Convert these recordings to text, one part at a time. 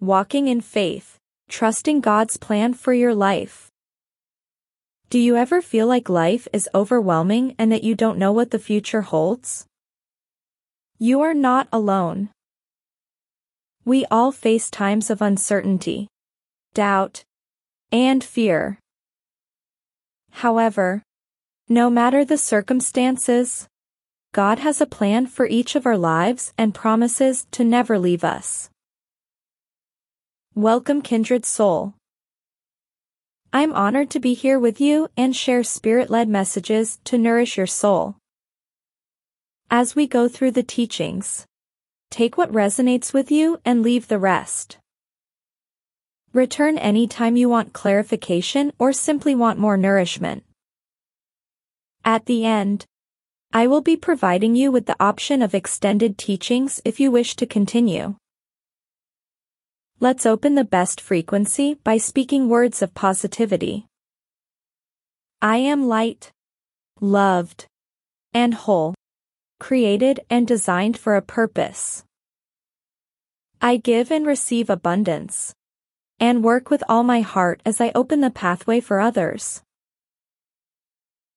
Walking in faith, trusting God's plan for your life. Do you ever feel like life is overwhelming and that you don't know what the future holds? You are not alone. We all face times of uncertainty, doubt, and fear. However, no matter the circumstances, God has a plan for each of our lives and promises to never leave us. Welcome kindred soul. I'm honored to be here with you and share spirit-led messages to nourish your soul. As we go through the teachings, take what resonates with you and leave the rest. Return anytime you want clarification or simply want more nourishment. At the end, I will be providing you with the option of extended teachings if you wish to continue. Let's open the best frequency by speaking words of positivity. I am light, loved, and whole, created and designed for a purpose. I give and receive abundance, and work with all my heart as I open the pathway for others.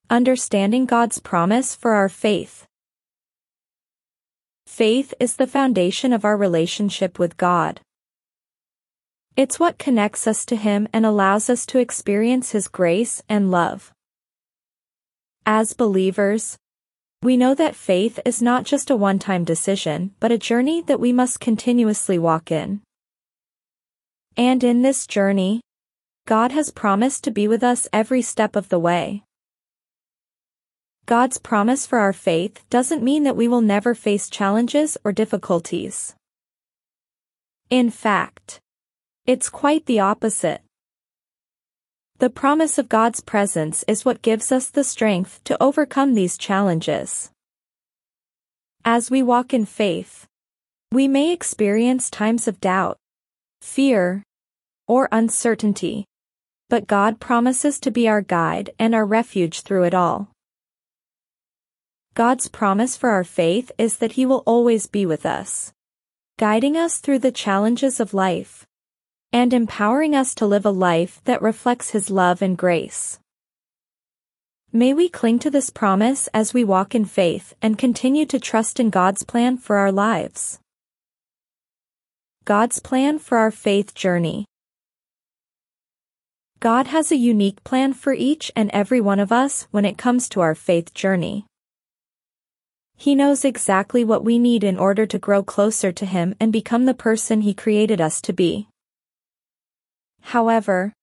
Understanding God's promise for our faith. Faith is the foundation of our relationship with God. It's what connects us to Him and allows us to experience His grace and love. As believers, we know that faith is not just a one-time decision, but a journey that we must continuously walk in. And in this journey, God has promised to be with us every step of the way. God's promise for our faith doesn't mean that we will never face challenges or difficulties. In fact, it's quite the opposite. The promise of God's presence is what gives us the strength to overcome these challenges. As we walk in faith, we may experience times of doubt, fear, or uncertainty, but God promises to be our guide and our refuge through it all. God's promise for our faith is that He will always be with us, guiding us through the challenges of life, and empowering us to live a life that reflects His love and grace. May we cling to this promise as we walk in faith and continue to trust in God's plan for our lives. God's plan for our faith journey. God has a unique plan for each and every one of us when it comes to our faith journey. He knows exactly what we need in order to grow closer to Him and become the person He created us to be. However,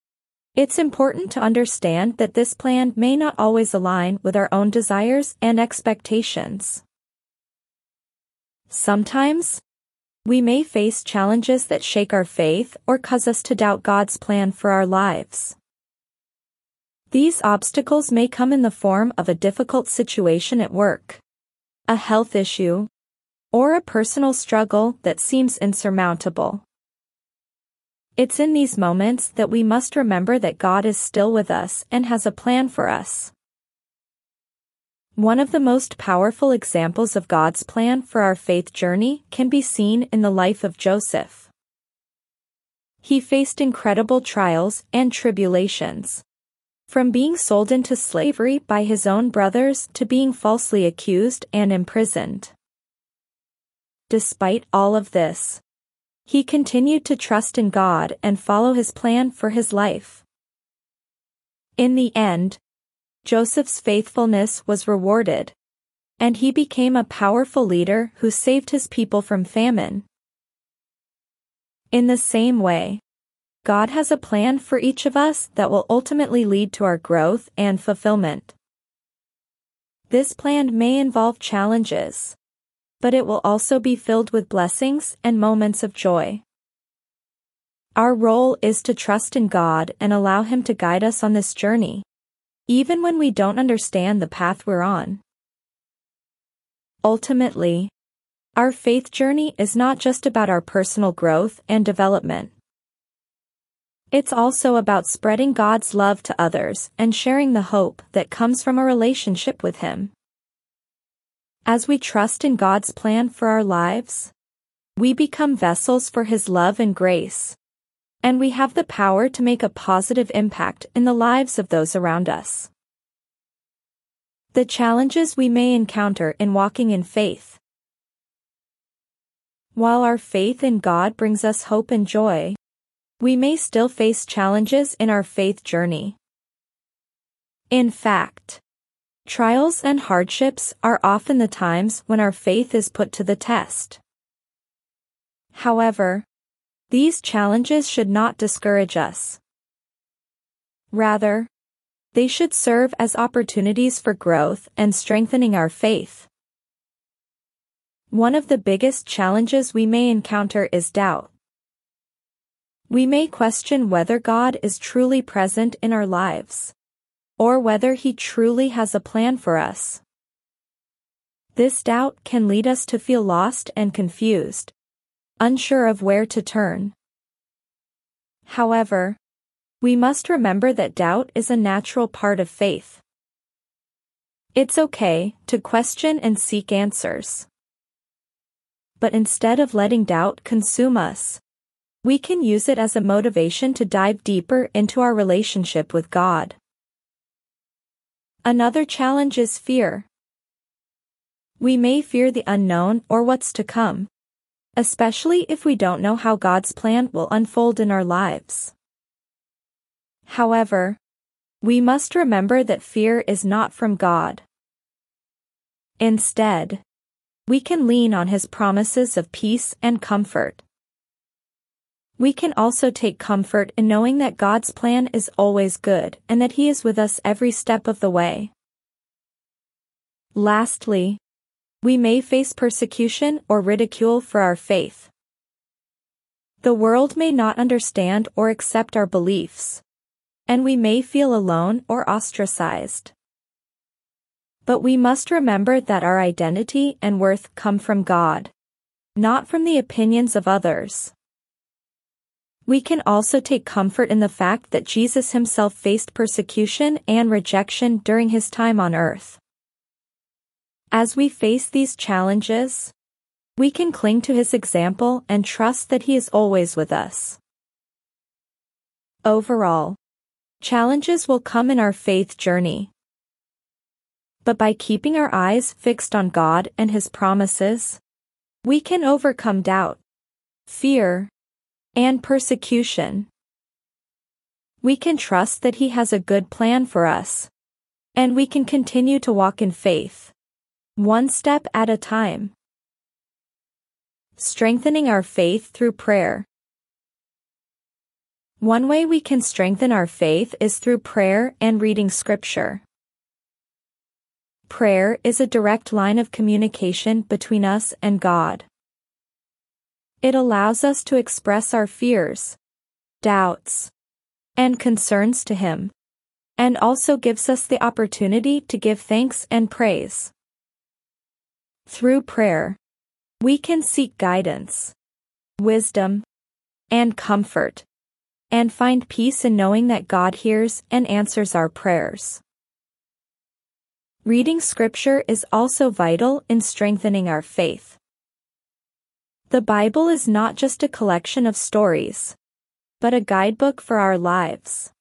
it's important to understand that this plan may not always align with our own desires and expectations. Sometimes, we may face challenges that shake our faith or cause us to doubt God's plan for our lives. These obstacles may come in the form of a difficult situation at work, a health issue, or a personal struggle that seems insurmountable. It's in these moments that we must remember that God is still with us and has a plan for us. One of the most powerful examples of God's plan for our faith journey can be seen in the life of Joseph. He faced incredible trials and tribulations, from being sold into slavery by his own brothers to being falsely accused and imprisoned. Despite all of this, he continued to trust in God and follow his plan for his life. In the end, Joseph's faithfulness was rewarded, and he became a powerful leader who saved his people from famine. In the same way, God has a plan for each of us that will ultimately lead to our growth and fulfillment. This plan may involve challenges, but it will also be filled with blessings and moments of joy. Our role is to trust in God and allow Him to guide us on this journey, even when we don't understand the path we're on. Ultimately, our faith journey is not just about our personal growth and development. It's also about spreading God's love to others and sharing the hope that comes from a relationship with Him. As we trust in God's plan for our lives, we become vessels for His love and grace. And we have the power to make a positive impact in the lives of those around us. The challenges we may encounter in walking in faith. While our faith in God brings us hope and joy, we may still face challenges in our faith journey. In fact, trials and hardships are often the times when our faith is put to the test. However, these challenges should not discourage us. Rather, they should serve as opportunities for growth and strengthening our faith. One of the biggest challenges we may encounter is doubt. We may question whether God is truly present in our lives, or whether He truly has a plan for us. This doubt can lead us to feel lost and confused, unsure of where to turn. However, we must remember that doubt is a natural part of faith. It's okay to question and seek answers. But instead of letting doubt consume us, we can use it as a motivation to dive deeper into our relationship with God. Another challenge is fear. We may fear the unknown or what's to come, especially if we don't know how God's plan will unfold in our lives. However, we must remember that fear is not from God. Instead, we can lean on His promises of peace and comfort. We can also take comfort in knowing that God's plan is always good and that He is with us every step of the way. Lastly, we may face persecution or ridicule for our faith. The world may not understand or accept our beliefs, and we may feel alone or ostracized. But we must remember that our identity and worth come from God, not from the opinions of others. We can also take comfort in the fact that Jesus himself faced persecution and rejection during his time on earth. As we face these challenges, we can cling to his example and trust that he is always with us. Overall, challenges will come in our faith journey. But by keeping our eyes fixed on God and his promises, we can overcome doubt, fear, and persecution. We can trust that he has a good plan for us, and we can continue to walk in faith one step at a time. Strengthening our faith through prayer. One way we can strengthen our faith is through prayer and reading scripture. Prayer is a direct line of communication between us and God. It allows us to express our fears, doubts, and concerns to Him, and also gives us the opportunity to give thanks and praise. Through prayer, we can seek guidance, wisdom, and comfort, and find peace in knowing that God hears and answers our prayers. Reading scripture is also vital in strengthening our faith. The Bible is not just a collection of stories, but a guidebook for our lives.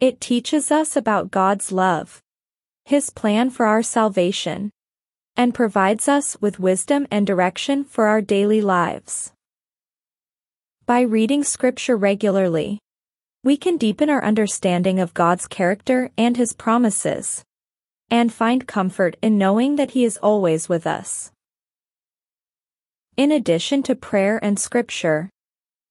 It teaches us about God's love, His plan for our salvation, and provides us with wisdom and direction for our daily lives. By reading scripture regularly, we can deepen our understanding of God's character and His promises, and find comfort in knowing that He is always with us. In addition to prayer and scripture,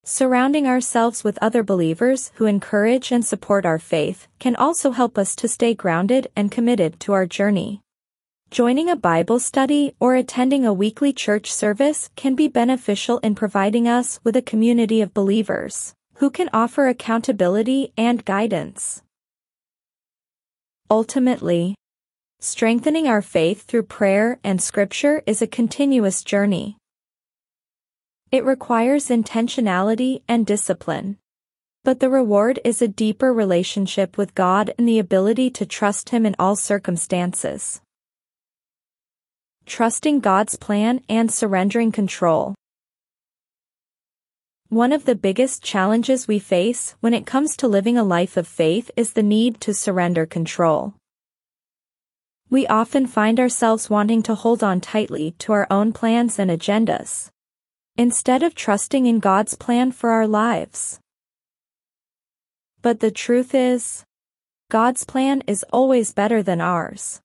surrounding ourselves with other believers who encourage and support our faith can also help us to stay grounded and committed to our journey. Joining a Bible study or attending a weekly church service can be beneficial in providing us with a community of believers who can offer accountability and guidance. Ultimately, strengthening our faith through prayer and scripture is a continuous journey. It requires intentionality and discipline. But the reward is a deeper relationship with God and the ability to trust Him in all circumstances. Trusting God's plan and surrendering control. One of the biggest challenges we face when it comes to living a life of faith is the need to surrender control. We often find ourselves wanting to hold on tightly to our own plans and agendas, instead of trusting in God's plan for our lives. But the truth is, God's plan is always better than ours.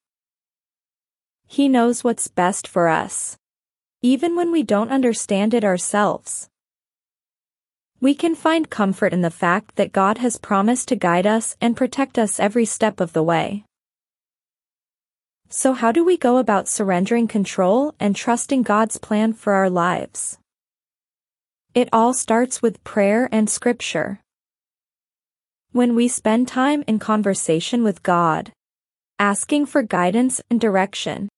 He knows what's best for us, even when we don't understand it ourselves. We can find comfort in the fact that God has promised to guide us and protect us every step of the way. So how do we go about surrendering control and trusting God's plan for our lives? It all starts with prayer and scripture. When we spend time in conversation with God, asking for guidance and direction,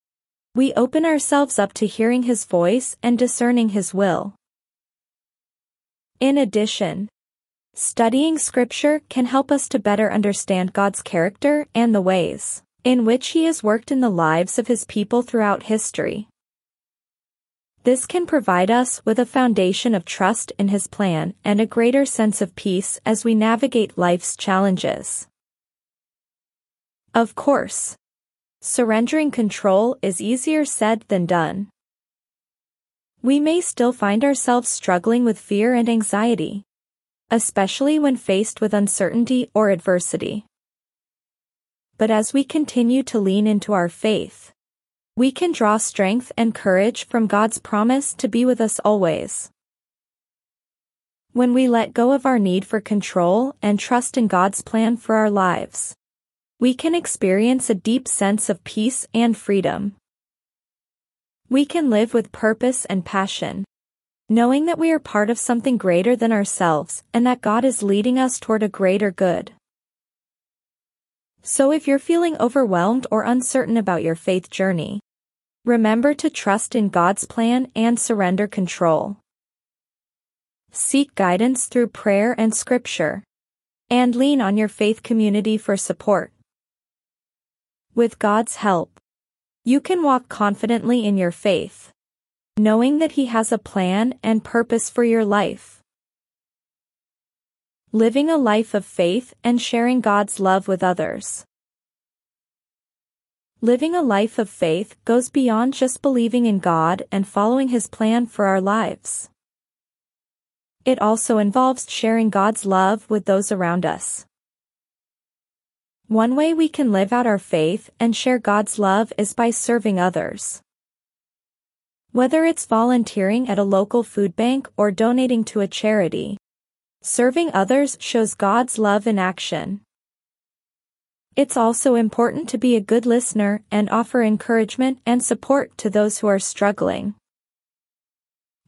we open ourselves up to hearing His voice and discerning His will. In addition, studying scripture can help us to better understand God's character and the ways in which he has worked in the lives of his people throughout history. This can provide us with a foundation of trust in his plan and a greater sense of peace as we navigate life's challenges. Of course, surrendering control is easier said than done. We may still find ourselves struggling with fear and anxiety, especially when faced with uncertainty or adversity. But as we continue to lean into our faith, we can draw strength and courage from God's promise to be with us always. When we let go of our need for control and trust in God's plan for our lives, we can experience a deep sense of peace and freedom. We can live with purpose and passion, knowing that we are part of something greater than ourselves and that God is leading us toward a greater good. So if you're feeling overwhelmed or uncertain about your faith journey, remember to trust in God's plan and surrender control. Seek guidance through prayer and scripture, and lean on your faith community for support. With God's help, you can walk confidently in your faith, knowing that He has a plan and purpose for your life. Living a life of faith and sharing God's love with others. Living a life of faith goes beyond just believing in God and following His plan for our lives. It also involves sharing God's love with those around us. One way we can live out our faith and share God's love is by serving others. Whether it's volunteering at a local food bank or donating to a charity, serving others shows God's love in action. It's also important to be a good listener and offer encouragement and support to those who are struggling.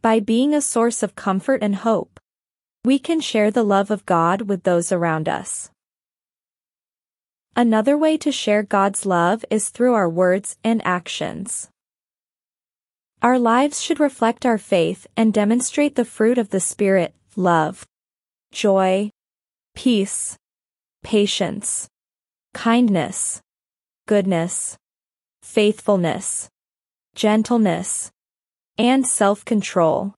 By being a source of comfort and hope, we can share the love of God with those around us. Another way to share God's love is through our words and actions. Our lives should reflect our faith and demonstrate the fruit of the Spirit, love, joy, peace, patience, kindness, goodness, faithfulness, gentleness, and self-control.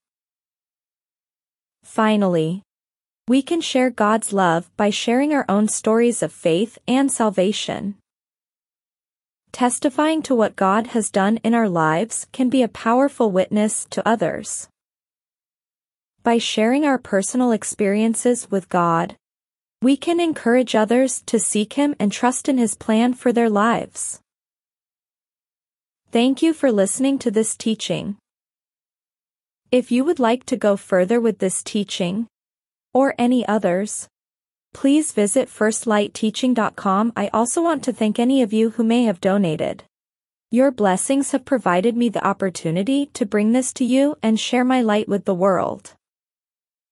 Finally, we can share God's love by sharing our own stories of faith and salvation. Testifying to what God has done in our lives can be a powerful witness to others. By sharing our personal experiences with God, we can encourage others to seek Him and trust in His plan for their lives. Thank you for listening to this teaching. If you would like to go further with this teaching, or any others, please visit firstlightteaching.com. I also want to thank any of you who may have donated. Your blessings have provided me the opportunity to bring this to you and share my light with the world.